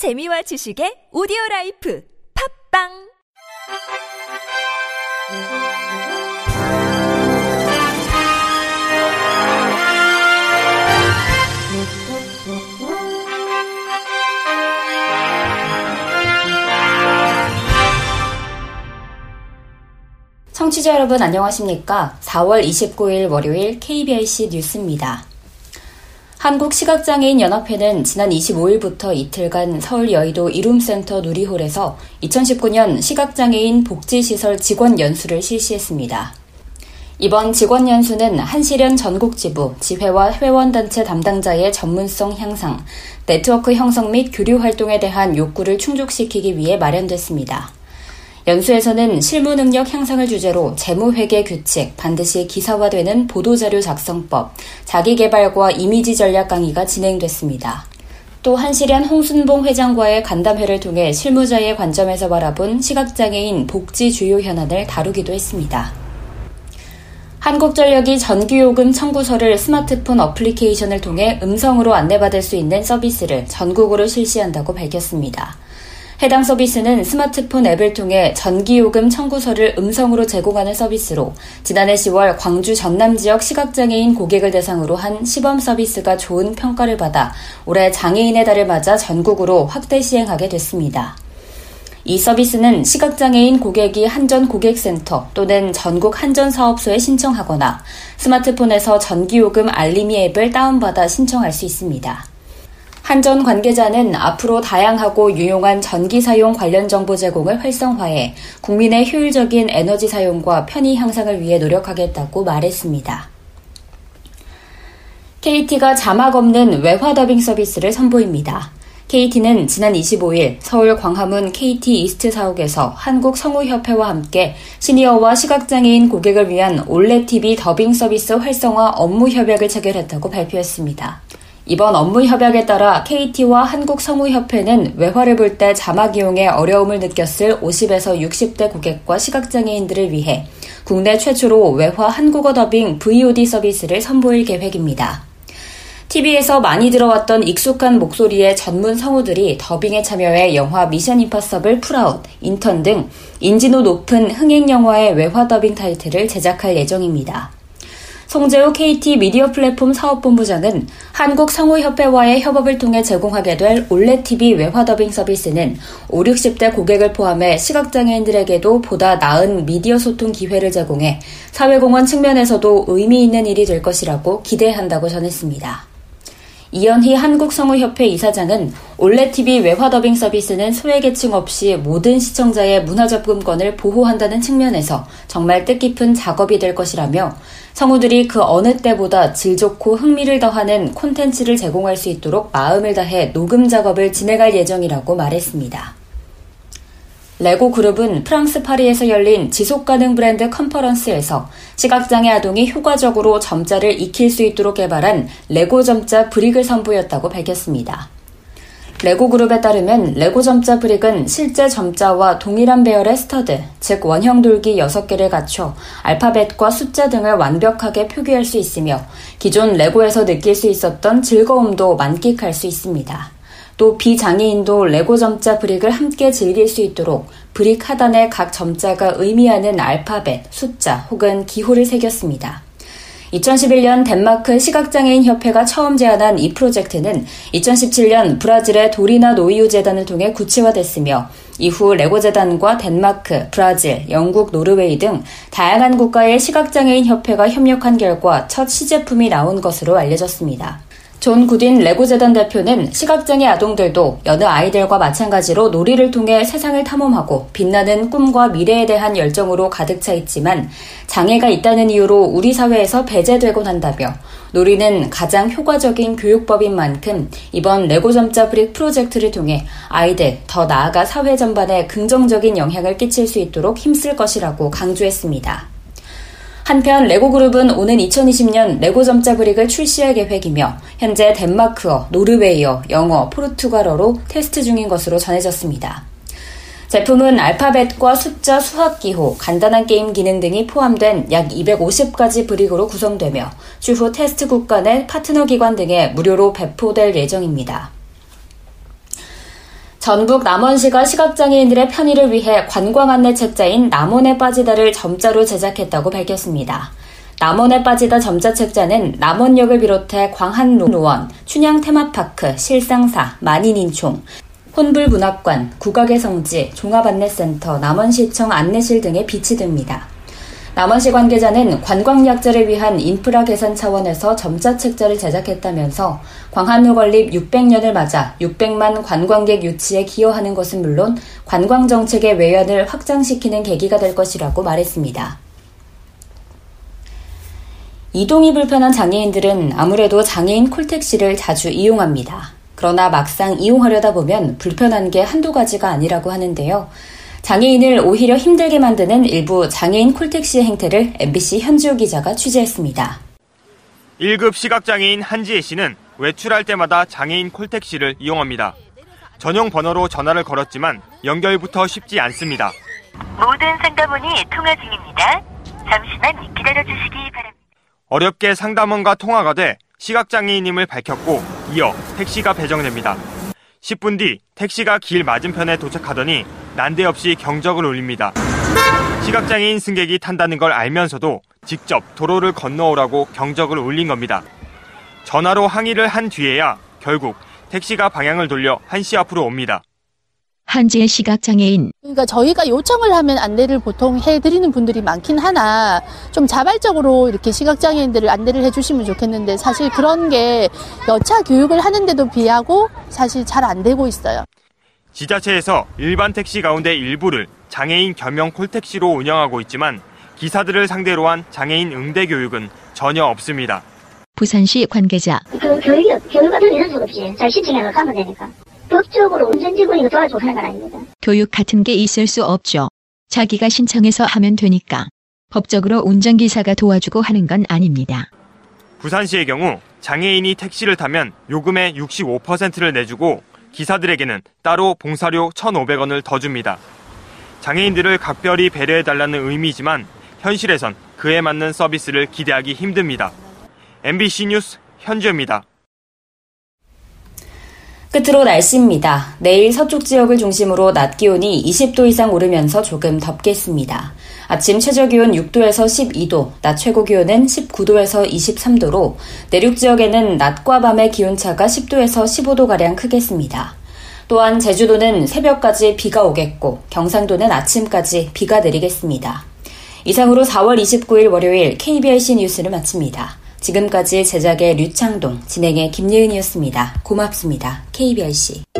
재미와 지식의 오디오 라이프 팝빵 청취자 여러분 안녕하십니까? 4월 29일 월요일 KBIC 뉴스입니다. 한국시각장애인연합회는 지난 25일부터 이틀간 서울 여의도 이룸센터 누리홀에서 2019년 시각장애인 복지시설 직원 연수를 실시했습니다. 이번 직원 연수는 한시련 전국지부, 지회와 회원단체 담당자의 전문성 향상, 네트워크 형성 및 교류 활동에 대한 욕구를 충족시키기 위해 마련됐습니다. 연수에서는 실무 능력 향상을 주제로 재무회계 규칙, 반드시 기사화되는 보도자료 작성법, 자기개발과 이미지 전략 강의가 진행됐습니다. 또 한시련 홍순봉 회장과의 간담회를 통해 실무자의 관점에서 바라본 시각장애인 복지 주요 현안을 다루기도 했습니다. 한국전력이 전기요금 청구서를 스마트폰 어플리케이션을 통해 음성으로 안내받을 수 있는 서비스를 전국으로 실시한다고 밝혔습니다. 해당 서비스는 스마트폰 앱을 통해 전기요금 청구서를 음성으로 제공하는 서비스로 지난해 10월 광주 전남 지역 시각장애인 고객을 대상으로 한 시범 서비스가 좋은 평가를 받아 올해 장애인의 달을 맞아 전국으로 확대 시행하게 됐습니다. 이 서비스는 시각장애인 고객이 한전 고객센터 또는 전국 한전 사업소에 신청하거나 스마트폰에서 전기요금 알림이 앱을 다운받아 신청할 수 있습니다. 한전 관계자는 앞으로 다양하고 유용한 전기 사용 관련 정보 제공을 활성화해 국민의 효율적인 에너지 사용과 편의 향상을 위해 노력하겠다고 말했습니다. KT가 자막 없는 외화 더빙 서비스를 선보입니다. KT는 지난 25일 서울 광화문 KT 이스트 사옥에서 한국 성우협회와 함께 시니어와 시각장애인 고객을 위한 올레TV 더빙 서비스 활성화 업무 협약을 체결했다고 발표했습니다. 이번 업무 협약에 따라 KT와 한국성우협회는 외화를 볼 때 자막 이용에 어려움을 느꼈을 50에서 60대 고객과 시각장애인들을 위해 국내 최초로 외화 한국어 더빙 VOD 서비스를 선보일 계획입니다. TV에서 많이 들어왔던 익숙한 목소리의 전문 성우들이 더빙에 참여해 영화 Mission Impossible Fallout, 인턴 등 인지도 높은 흥행 영화의 외화 더빙 타이틀을 제작할 예정입니다. 송재우 KT 미디어 플랫폼 사업본부장은 한국성우협회와의 협업을 통해 제공하게 될 올레TV 외화 더빙 서비스는 5, 60대 고객을 포함해 시각장애인들에게도 보다 나은 미디어 소통 기회를 제공해 사회공헌 측면에서도 의미 있는 일이 될 것이라고 기대한다고 전했습니다. 이현희 한국성우협회 이사장은 올레TV 외화 더빙 서비스는 소외계층 없이 모든 시청자의 문화 접근권을 보호한다는 측면에서 정말 뜻깊은 작업이 될 것이라며 성우들이 그 어느 때보다 질 좋고 흥미를 더하는 콘텐츠를 제공할 수 있도록 마음을 다해 녹음 작업을 진행할 예정이라고 말했습니다. 레고 그룹은 프랑스 파리에서 열린 지속가능 브랜드 컨퍼런스에서 시각장애 아동이 효과적으로 점자를 익힐 수 있도록 개발한 레고 점자 brick을 선보였다고 밝혔습니다. 레고 그룹에 따르면 레고 점자 brick은 실제 점자와 동일한 배열의 stud, 즉 원형 돌기 6개를 갖춰 알파벳과 숫자 등을 완벽하게 표기할 수 있으며 기존 레고에서 느낄 수 있었던 즐거움도 만끽할 수 있습니다. 또 비장애인도 레고 점자 brick을 함께 즐길 수 있도록 brick 하단에 각 점자가 의미하는 알파벳, 숫자 혹은 기호를 새겼습니다. 2011년 덴마크 시각장애인 협회가 처음 제안한 이 프로젝트는 2017년 브라질의 도리나 노윌 재단을 통해 구체화됐으며 이후 레고 재단과 덴마크, 브라질, 영국, 노르웨이 등 다양한 국가의 시각장애인 협회가 협력한 결과 첫 시제품이 나온 것으로 알려졌습니다. 존 구딘 레고재단 대표는 시각장애 아동들도 여느 아이들과 마찬가지로 놀이를 통해 세상을 탐험하고 빛나는 꿈과 미래에 대한 열정으로 가득 차 있지만 장애가 있다는 이유로 우리 사회에서 배제되곤 한다며 놀이는 가장 효과적인 교육법인 만큼 이번 레고 점자 brick 프로젝트를 통해 아이들 더 나아가 사회 전반에 긍정적인 영향을 끼칠 수 있도록 힘쓸 것이라고 강조했습니다. 한편 레고그룹은 오는 2020년 레고 점자 brick을 출시할 계획이며 현재 덴마크어, 노르웨이어, 영어, 포르투갈어로 테스트 중인 것으로 전해졌습니다. 제품은 알파벳과 숫자, 수학 기호, 간단한 게임 기능 등이 포함된 약 250가지 brick으로 구성되며 추후 테스트 국가 내 파트너 기관 등에 무료로 배포될 예정입니다. 전북 남원시가 시각장애인들의 편의를 위해 관광 안내 책자인 남원에 빠지다를 점자로 제작했다고 밝혔습니다. 남원에 빠지다 점자 책자는 남원역을 비롯해 광한로원, 춘향 테마파크, 실상사, 만인인총, 혼불문학관, 국악의 성지, 종합안내센터, 남원시청 안내실 등에 비치됩니다. 남원시 관계자는 관광약자를 위한 인프라 개선 차원에서 점자 책자를 제작했다면서 광한루 건립 600년을 맞아 600만 관광객 유치에 기여하는 것은 물론 관광 정책의 외연을 확장시키는 계기가 될 것이라고 말했습니다. 이동이 불편한 장애인들은 아무래도 장애인 콜택시를 자주 이용합니다. 그러나 막상 이용하려다 보면 불편한 게 한두 가지가 아니라고 하는데요. 장애인을 오히려 힘들게 만드는 일부 장애인 콜택시 행태를 MBC 현지호 기자가 취재했습니다. 1급 시각장애인 한지혜 씨는 외출할 때마다 장애인 콜택시를 이용합니다. 전용 번호로 전화를 걸었지만 연결부터 쉽지 않습니다. 모든 상담원이 통화 중입니다. 잠시만 기다려주시기 바랍니다. 어렵게 상담원과 통화가 돼 시각장애인임을 밝혔고 이어 택시가 배정됩니다. 10분 뒤 택시가 길 맞은편에 도착하더니 난데없이 경적을 울립니다. 시각장애인 승객이 탄다는 걸 알면서도 직접 도로를 건너오라고 경적을 울린 겁니다. 전화로 항의를 한 뒤에야 결국 택시가 방향을 돌려 한시 앞으로 옵니다. 한지의 시각장애인. 그러니까 저희가 요청을 하면 안내를 보통 해드리는 분들이 많긴 하나 좀 자발적으로 이렇게 시각장애인들을 안내를 해주시면 좋겠는데 사실 그런 게 여차 교육을 하는데도 비하고 사실 잘 안 되고 있어요. 지자체에서 일반 택시 가운데 일부를 장애인 겸용 콜택시로 운영하고 있지만 기사들을 상대로 한 장애인 응대 교육은 전혀 없습니다. 부산시 관계자. 그 교육이, 교육 같은 이런 적 없이 잘 신청해서 가면 되니까. 법적으로 운전지구니까 도와주고 하는 건 아닙니다. 교육 같은 게 있을 수 없죠. 자기가 신청해서 하면 되니까. 법적으로 운전기사가 도와주고 하는 건 아닙니다. 부산시의 경우 장애인이 택시를 타면 요금의 65%를 내주고 기사들에게는 따로 봉사료 1,500원을 더 줍니다. 장애인들을 각별히 배려해달라는 의미지만 현실에선 그에 맞는 서비스를 기대하기 힘듭니다. MBC 뉴스 현주입니다. 끝으로 날씨입니다. 내일 서쪽 지역을 중심으로 낮 기온이 20도 이상 오르면서 조금 덥겠습니다. 아침 최저 기온 6도에서 12도, 낮 최고 기온은 19도에서 23도로 내륙 지역에는 낮과 밤의 기온 차가 10도에서 15도 가량 크겠습니다. 또한 제주도는 새벽까지 비가 오겠고 경상도는 아침까지 비가 내리겠습니다. 이상으로 4월 29일 월요일 KBRC 뉴스를 마칩니다. 지금까지 제작의 류창동, 진행의 김예은이었습니다. 고맙습니다. KBRC.